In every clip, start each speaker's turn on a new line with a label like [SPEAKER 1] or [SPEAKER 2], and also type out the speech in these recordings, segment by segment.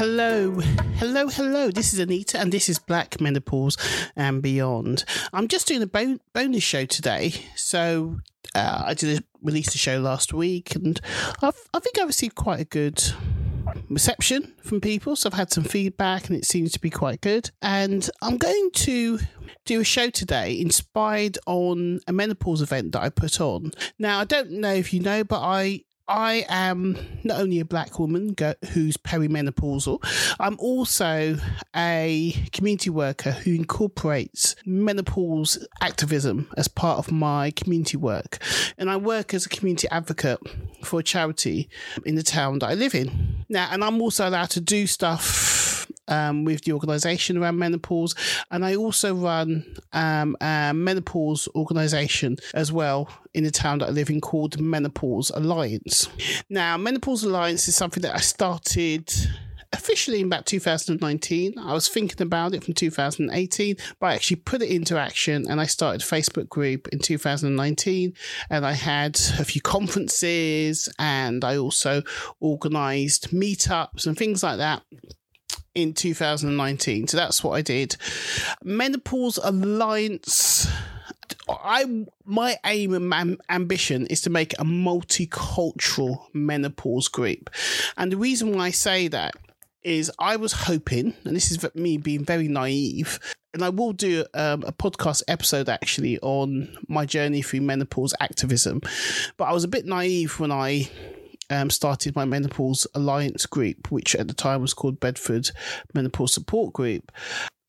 [SPEAKER 1] Hello, hello, hello. This is Anita, and this is Black Menopause and Beyond. I'm just doing a bon- bonus show today. So uh, I did a, released a show last week, and I've, I think I received quite a good reception from people. So I've had some feedback, and it seems to be quite good. And I'm going to do a show today inspired on a menopause event that I put on. Now I don't know if you know, but I I am not only a black woman who's perimenopausal, I'm also a community worker who incorporates menopause activism as part of my community work. And I work as a community advocate for a charity in the town that I live in. Now, and I'm also allowed to do stuff um, with the organisation around menopause, and I also run um, a menopause organisation as well in the town that I live in called Menopause Alliance. Now, Menopause Alliance is something that I started officially in about 2019. I was thinking about it from 2018, but I actually put it into action and I started Facebook group in 2019 and I had a few conferences and I also organized meetups and things like that in 2019. So that's what I did. Menopause Alliance. I my aim and am- ambition is to make a multicultural menopause group, and the reason why I say that is I was hoping, and this is me being very naive, and I will do um, a podcast episode actually on my journey through menopause activism, but I was a bit naive when I um, started my menopause alliance group, which at the time was called Bedford Menopause Support Group,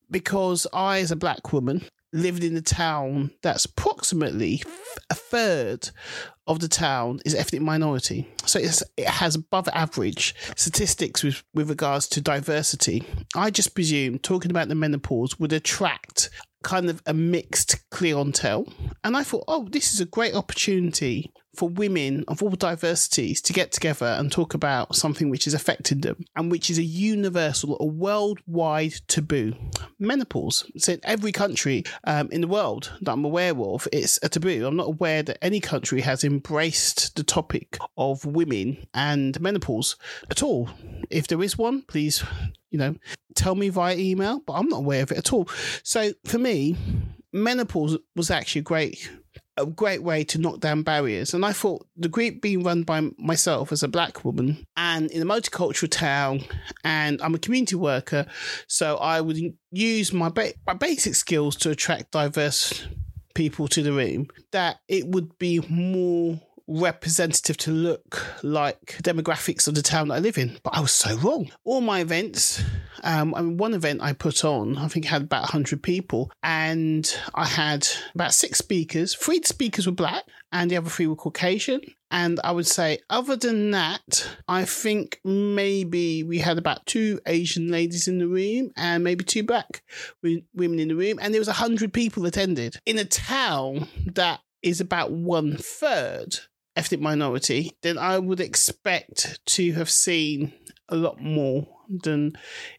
[SPEAKER 1] because I, as a black woman, lived in a town that's approximately a third of the town is ethnic minority. So it has above average statistics with, with regards to diversity. I just presume talking about the menopause would attract kind of a mixed clientele. And I thought, oh, this is a great opportunity for women of all diversities to get together and talk about something which is affecting them and which is a universal, a worldwide taboo. Menopause. So in every country um, in the world that I'm aware of, it's a taboo. I'm not aware that any country has embraced the topic of women and menopause at all. If there is one, please, you know, tell me via email, but I'm not aware of it at all. So for me, menopause was actually great a great way to knock down barriers. And I thought the group being run by myself as a black woman and in a multicultural town, and I'm a community worker, so I would use my ba- my basic skills to attract diverse people to the room. That it would be more representative to look like demographics of the town that I live in, but I was so wrong. All my events, um, I mean, one event I put on, I think had about 100 people, and I had about six speakers. Three speakers were black, and the other three were Caucasian. And I would say, other than that, I think maybe we had about two Asian ladies in the room and maybe two black women in the room. And there was 100 people attended in a town that is about one third ethnic minority, then I would expect to have seen a lot more than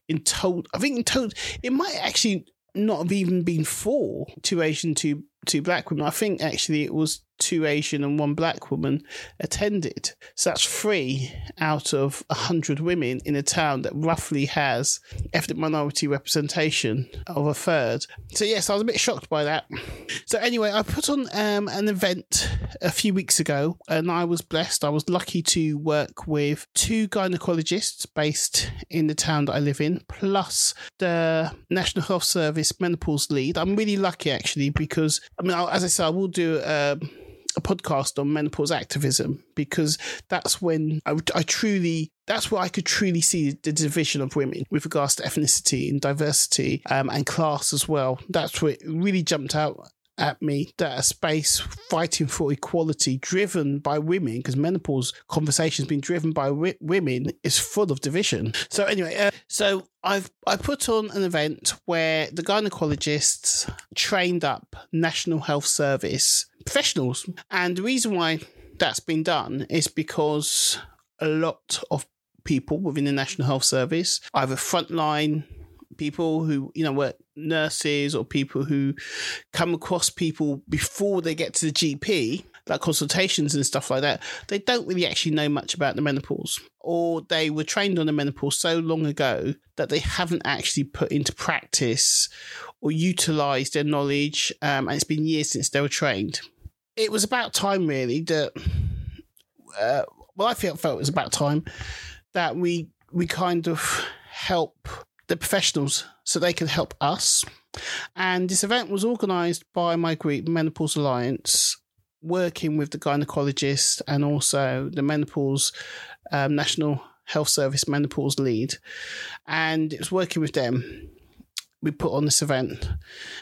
[SPEAKER 1] in total. I think in total, it might actually not have even been four two Asian, two two black women. I think actually it was two Asian and one black woman attended. So that's three out of a hundred women in a town that roughly has ethnic minority representation of a third. So yes, I was a bit shocked by that. So anyway, I put on um, an event a few weeks ago, and I was blessed. I was lucky to work with two gynecologists based in the town that I live in, plus the National Health Service menopause lead. I'm really lucky actually because I mean, as I said, I will do. Um, a podcast on menopause activism because that's when I, I, truly that's where I could truly see the division of women with regards to ethnicity and diversity um, and class as well. That's where it really jumped out at me that a space fighting for equality driven by women because menopause conversations being driven by women is full of division so anyway uh, so i've i put on an event where the gynecologists trained up national health service professionals. And the reason why that's been done is because a lot of people within the National Health Service, either frontline people who, you know, work nurses or people who come across people before they get to the GP, like consultations and stuff like that, they don't really actually know much about the menopause. Or they were trained on the menopause so long ago that they haven't actually put into practice or utilized their knowledge. Um, and it's been years since they were trained it was about time, really, that. Uh, well, I felt felt it was about time that we we kind of help the professionals so they can help us. And this event was organised by my group, Menopause Alliance, working with the gynecologist and also the Menopause um, National Health Service Menopause Lead. And it was working with them we put on this event.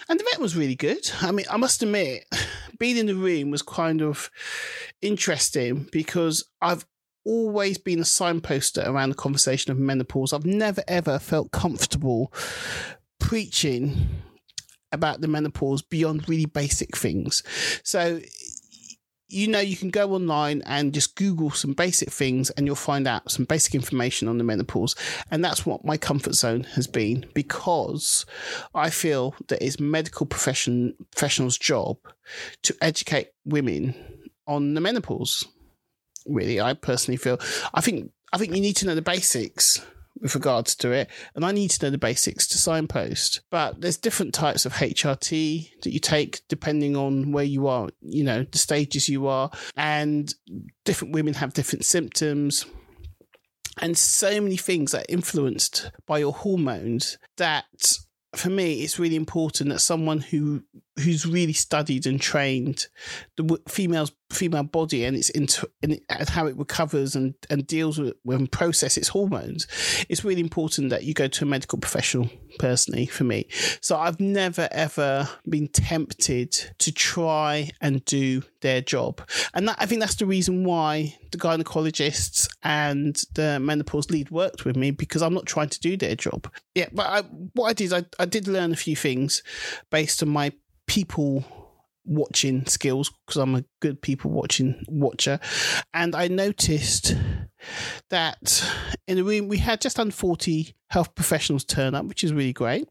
[SPEAKER 1] And the event was really good. I mean, I must admit, being in the room was kind of interesting because I've always been a signposter around the conversation of menopause. I've never ever felt comfortable preaching about the menopause beyond really basic things. So you know, you can go online and just Google some basic things and you'll find out some basic information on the menopause. And that's what my comfort zone has been because I feel that it's medical profession professionals' job to educate women on the menopause. Really, I personally feel I think I think you need to know the basics with regards to it. And I need to know the basics to signpost. But there's different types of HRT that you take depending on where you are, you know, the stages you are. And different women have different symptoms. And so many things are influenced by your hormones that for me, it's really important that someone who who's really studied and trained the female's female body and its into and, how it recovers and and deals with and process its hormones. It's really important that you go to a medical professional. Personally, for me, so I've never ever been tempted to try and do their job, and that, I think that's the reason why the gynecologists and the menopause lead worked with me because I'm not trying to do their job. Yeah, but I, what I did, I, I did learn a few things based on my people watching skills because I'm a good people watching watcher. And I noticed that in the room we had just under 40 health professionals turn up, which is really great.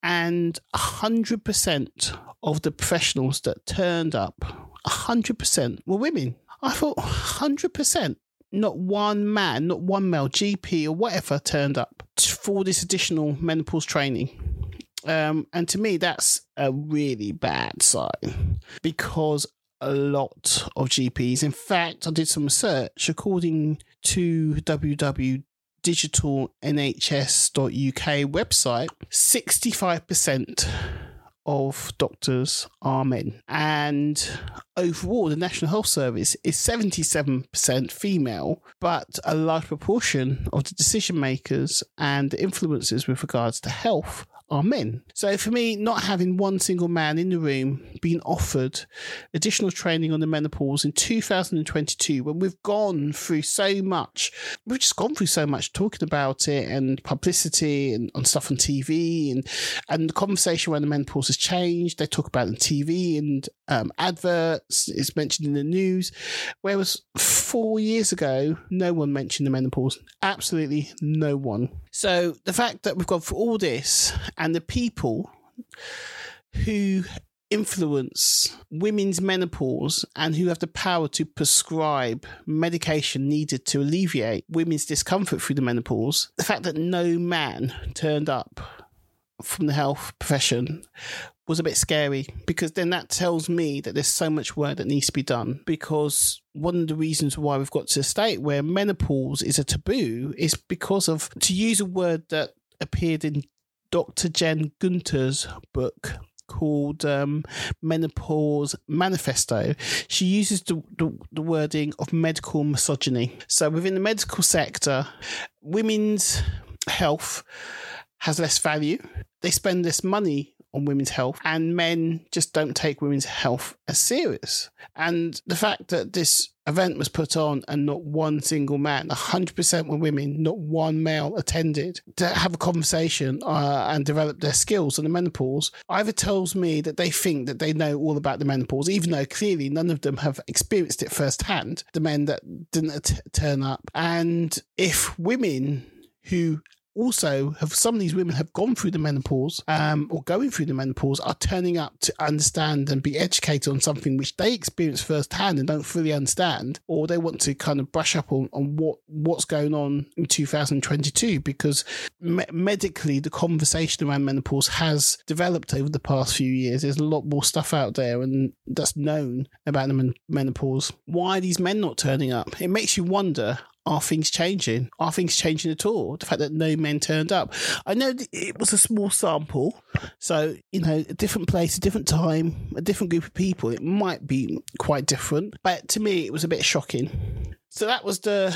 [SPEAKER 1] And 100% of the professionals that turned up, 100% were women. I thought 100%. Not one man, not one male GP or whatever turned up for this additional menopause training um, and to me, that's a really bad sign because a lot of GPs, in fact, I did some research according to www.digitalnhs.uk website, 65% of doctors are men. And overall, the National Health Service is 77% female, but a large proportion of the decision makers and influencers with regards to health are men. So for me, not having one single man in the room being offered additional training on the menopause in 2022, when we've gone through so much, we've just gone through so much talking about it and publicity and on stuff on TV and and the conversation around the menopause has changed. They talk about it on TV and um, adverts. It's mentioned in the news. Whereas four years ago, no one mentioned the menopause. Absolutely no one. So the fact that we've gone through all this and the people who influence women's menopause and who have the power to prescribe medication needed to alleviate women's discomfort through the menopause, the fact that no man turned up from the health profession was a bit scary because then that tells me that there's so much work that needs to be done. Because one of the reasons why we've got to a state where menopause is a taboo is because of, to use a word that appeared in Dr. Jen Gunter's book, called um, Menopause Manifesto. She uses the, the, the, wording of medical misogyny. So within the medical sector, women's health has less value. They spend this money on women's health, and men just don't take women's health as serious. And the fact that this event was put on and not one single man, 100% were women, not one male attended to have a conversation uh, and develop their skills on the menopause, either tells me that they think that they know all about the menopause, even though clearly none of them have experienced it firsthand, the men that didn't t- turn up. And if women who also have some of these women have gone through the menopause um, or going through the menopause are turning up to understand and be educated on something which they experience firsthand and don't fully understand or they want to kind of brush up on, on what what's going on in 2022 because me- medically the conversation around menopause has developed over the past few years. There's a lot more stuff out there and that's known about the men- menopause. Why are these men not turning up? It makes you wonder are things changing? Are things changing at all? The fact that no men turned up. I know it was a small sample, so you know, a different place, a different time, a different group of people. It might be quite different, but to me, it was a bit shocking. So that was the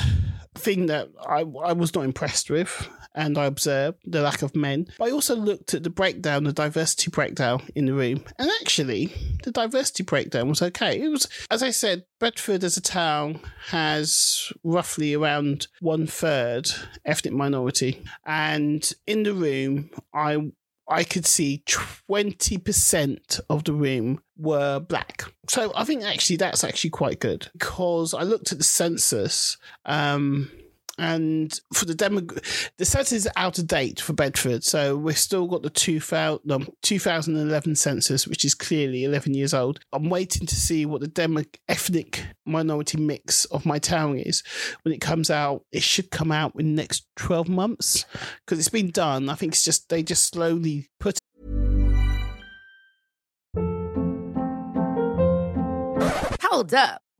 [SPEAKER 1] thing that I, I was not impressed with and I observed the lack of men. But I also looked at the breakdown, the diversity breakdown in the room, and actually, the diversity breakdown was okay. It was, as I said, Bedford as a town has roughly around one third ethnic minority, and in the room, I I could see 20% of the room were black. So I think actually that's actually quite good because I looked at the census. Um, and for the demo, the census is out of date for Bedford, so we've still got the 2000, no, 2011 census, which is clearly 11 years old. I'm waiting to see what the demo ethnic minority mix of my town is when it comes out. It should come out in the next 12 months because it's been done. I think it's just they just slowly put.
[SPEAKER 2] Hold up.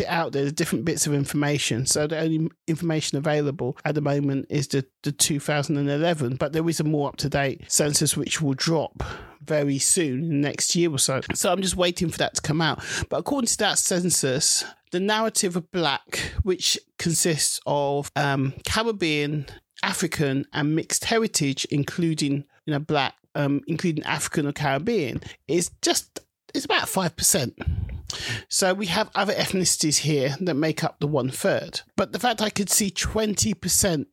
[SPEAKER 1] It out there, the different bits of information. So the only information available at the moment is the, the 2011, but there is a more up to date census which will drop very soon, next year or so. So I'm just waiting for that to come out. But according to that census, the narrative of black, which consists of um, Caribbean, African, and mixed heritage, including you know black, um, including African or Caribbean, is just it's about five percent. So we have other ethnicities here that make up the one third. But the fact I could see 20%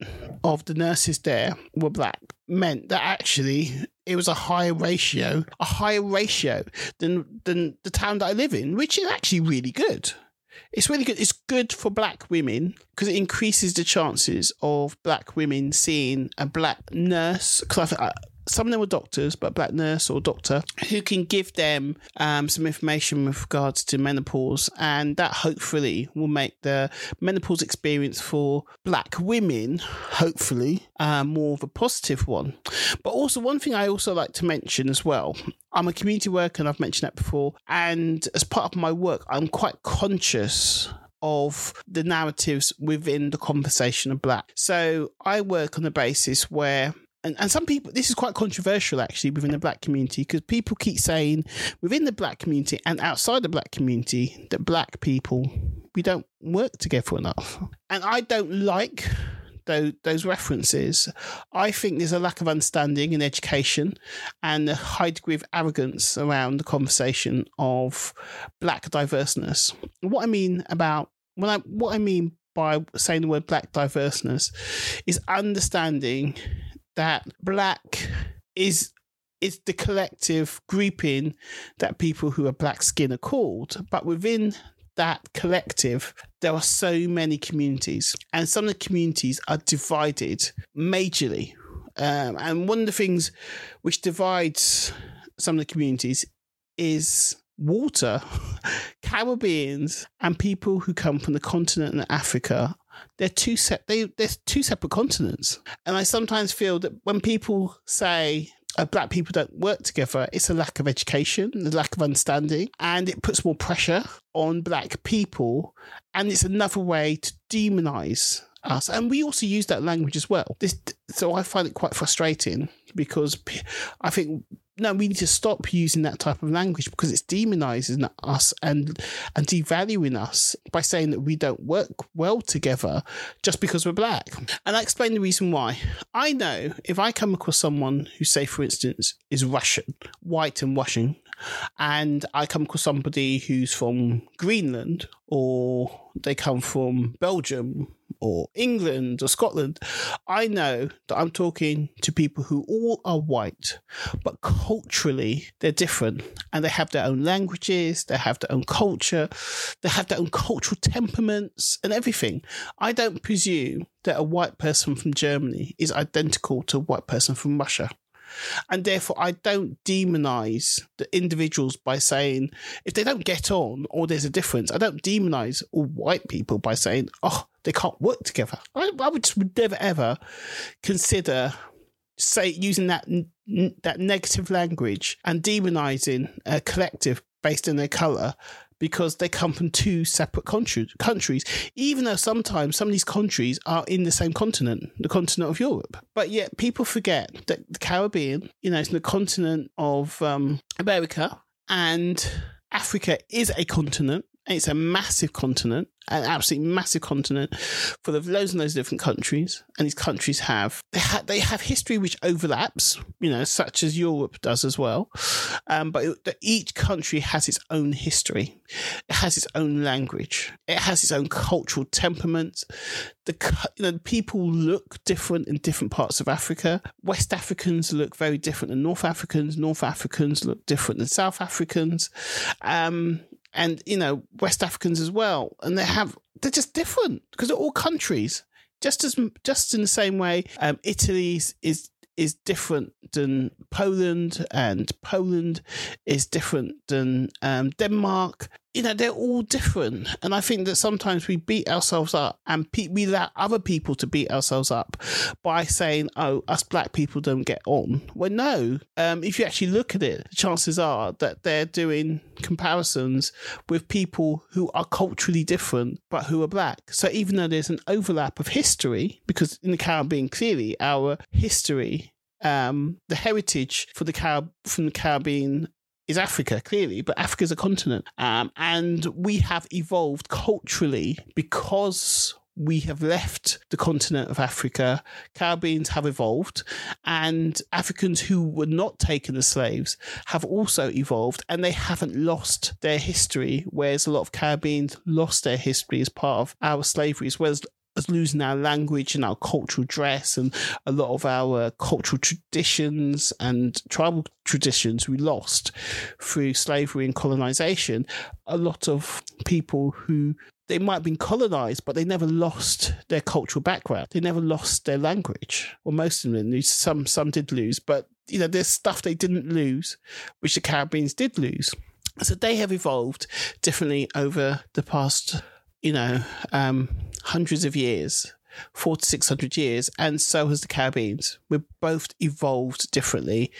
[SPEAKER 1] of the nurses there were black meant that actually it was a higher ratio, a higher ratio than than the town that I live in, which is actually really good. It's really good. It's good for black women because it increases the chances of black women seeing a black nurse. Because some of them were doctors, but black nurse or doctor who can give them um, some information with regards to menopause, and that hopefully will make the menopause experience for black women hopefully uh, more of a positive one. But also one thing I also like to mention as well. I'm a community worker, and I've mentioned that before. And as part of my work, I'm quite conscious of the narratives within the conversation of black. So I work on the basis where and, and some people this is quite controversial actually within the black community because people keep saying within the black community and outside the black community that black people we don't work together enough. And i don't like those, references. I think there's a lack of understanding and education and a high degree of arrogance around the conversation of black diverseness. What i mean about when I, what i mean by saying the word black diverseness is understanding that black is is the collective grouping that people who are black skin are called. But within that collective, there are so many communities, and some of the communities are divided majorly. Um, and one of the things which divides some of the communities is water. Caribbeans and people who come from the continent of Africa they're two set they they're two separate continents. And I sometimes feel that when people say uh, black people don't work together, it's a lack of education, a lack of understanding, and it puts more pressure on black people. And it's another way to demonize us. And we also use that language as well. This, so I find it quite frustrating because I think no, we need to stop using that type of language because it's demonizing us and and devaluing us by saying that we don't work well together just because we're black. And I explain the reason why. I know if I come across someone who, say, for instance, is Russian, white and Russian, and I come across somebody who's from Greenland or they come from Belgium or England or Scotland, I know that I'm talking to people who all are white, but culturally they're different and they have their own languages, they have their own culture, they have their own cultural temperaments and everything. I don't presume that a white person from Germany is identical to a white person from Russia. And therefore, I don't demonize the individuals by saying, if they don't get on or there's a difference, I don't demonize all white people by saying, oh, they can't work together. I, I would just would never ever consider say using that that negative language and demonizing a collective based on their color because they come from two separate countries, even though sometimes some of these countries are in the same continent, the continent of Europe. But yet people forget that the Caribbean, you know, in the continent of um, America and Africa is a continent it's a massive continent, an absolutely massive continent, full of loads and loads of different countries. And these countries have they they have history which overlaps, you know, such as Europe does as well. Um, but it, each country has its own history. It has its own language. It has its own cultural temperament. The you know people look different in different parts of Africa. West Africans look very different than North Africans. North Africans look different than South Africans. Um, and you know West Africans as well, and they have they're just different because they're all countries. Just as just in the same way, um, Italy's is is different than Poland, and Poland is different than um, Denmark. You know, they're all different. And I think that sometimes we beat ourselves up and pe- we allow other people to beat ourselves up by saying, oh, us black people don't get on. Well, no. Um, if you actually look at it, chances are that they're doing comparisons with people who are culturally different but who are black. So even though there's an overlap of history, because in the Caribbean, clearly our history um, the heritage for the Carib- from the Caribbean is Africa, clearly, but Africa is a continent. Um, and we have evolved culturally because we have left the continent of Africa. Caribbeans have evolved, and Africans who were not taken as slaves have also evolved, and they haven't lost their history. Whereas a lot of Caribbeans lost their history as part of our slavery, as well as losing our language and our cultural dress and a lot of our cultural traditions and tribal traditions we lost through slavery and colonization. A lot of people who they might have been colonized, but they never lost their cultural background. They never lost their language. Well, most of them lose. Some some did lose, but you know, there's stuff they didn't lose, which the Caribbeans did lose. So they have evolved differently over the past, you know, um, hundreds of years, four to six hundred years, and so has the Caribbeans. We've both evolved differently,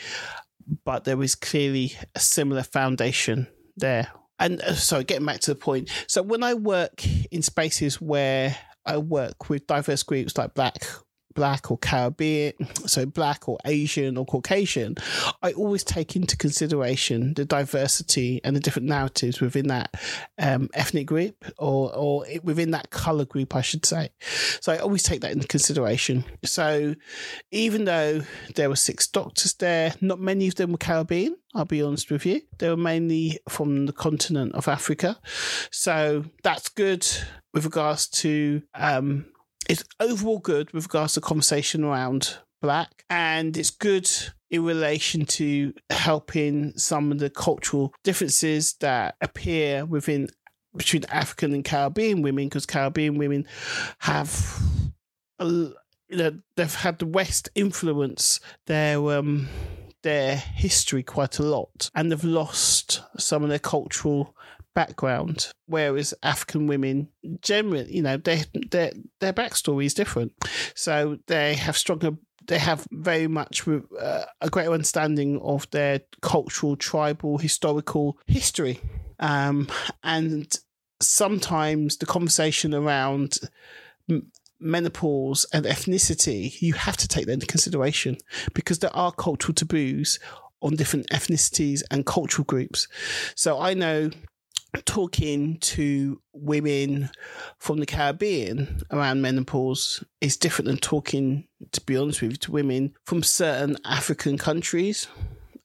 [SPEAKER 1] but there is clearly a similar foundation there and uh, sorry, getting back to the point. So when I work in spaces where I work with diverse groups like Black black or Caribbean, so black or Asian or Caucasian, I always take into consideration the diversity and the different narratives within that um, ethnic group or or within that color group, I should say. So I always take that into consideration. So even though there were six doctors there, not many of them were Caribbean. I'll be honest with you. They were mainly from the continent of Africa. So that's good with regards to um, it's overall good with regards to conversation around black and it's good in relation to helping some of the cultural differences that appear within between African and Caribbean women because Caribbean women have a, you know they've had the West influence their um their history quite a lot and they've lost some of their cultural background, whereas African women generally, you know, their their their backstory is different, so they have stronger. They have very much uh, a greater understanding of their cultural, tribal, historical history, um, and sometimes the conversation around menopause and ethnicity, you have to take that into consideration because there are cultural taboos on different ethnicities and cultural groups. So I know talking to women from the Caribbean around menopause is different than talking, to be honest with you, to women from certain African countries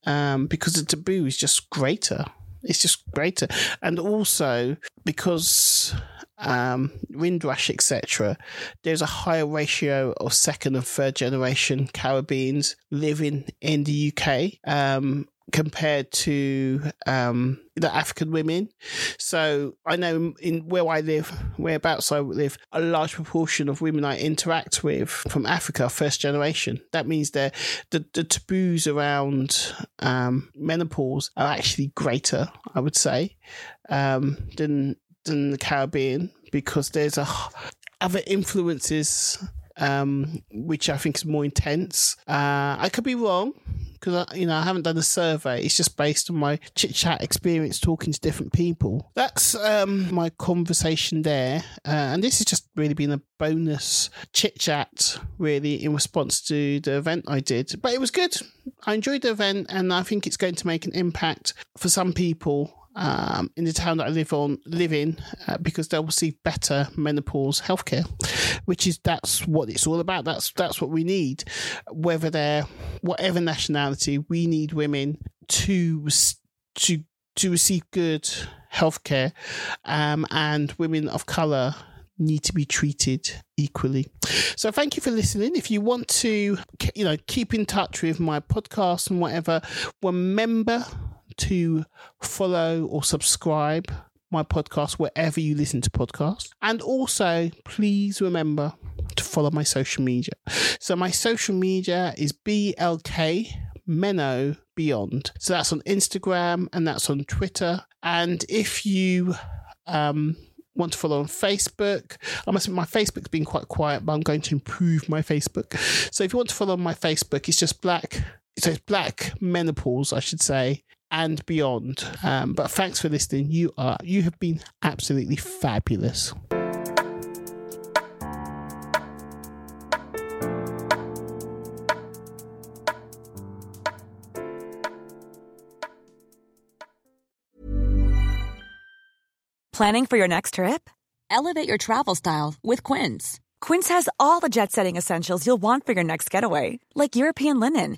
[SPEAKER 1] um, because the taboo is just greater. It's just greater. And also because um, Windrush, etc., there's a higher ratio of second and third generation Caribbeans living in the UK. Um, compared to um, the African women. So I know in where I live, whereabouts I live, a large proportion of women I interact with from Africa, first generation. That means that the, the taboos around um, menopause are actually greater, I would say, um, than than the Caribbean because there's a other influences um, which I think is more intense. Uh, I could be wrong because you know I haven't done a survey. It's just based on my chit chat experience talking to different people. That's um, my conversation there, uh, and this has just really been a bonus chit chat, really in response to the event I did. But it was good. I enjoyed the event, and I think it's going to make an impact for some people um, in the town that I live on live in uh, because they'll receive better menopause healthcare, which is that's what it's all about. That's that's what we need, whether they're whatever nationality. We need women to to to receive good healthcare, um, and women of color need to be treated equally. So thank you for listening. If you want to, you know, keep in touch with my podcast and whatever, remember to follow or subscribe my podcast wherever you listen to podcasts. And also, please remember to follow my social media. So, my social media is BLK Menno Beyond. So, that's on Instagram and that's on Twitter. And if you um, want to follow on Facebook. I must my Facebook's been quite quiet, but I'm going to improve my Facebook. So if you want to follow on my Facebook, it's just black. So it's black menopause, I should say, and beyond. Um, but thanks for listening. You are you have been absolutely fabulous.
[SPEAKER 3] Planning for your next trip? Elevate your travel style with Quince. Quince has all the jet setting essentials you'll want for your next getaway, like European linen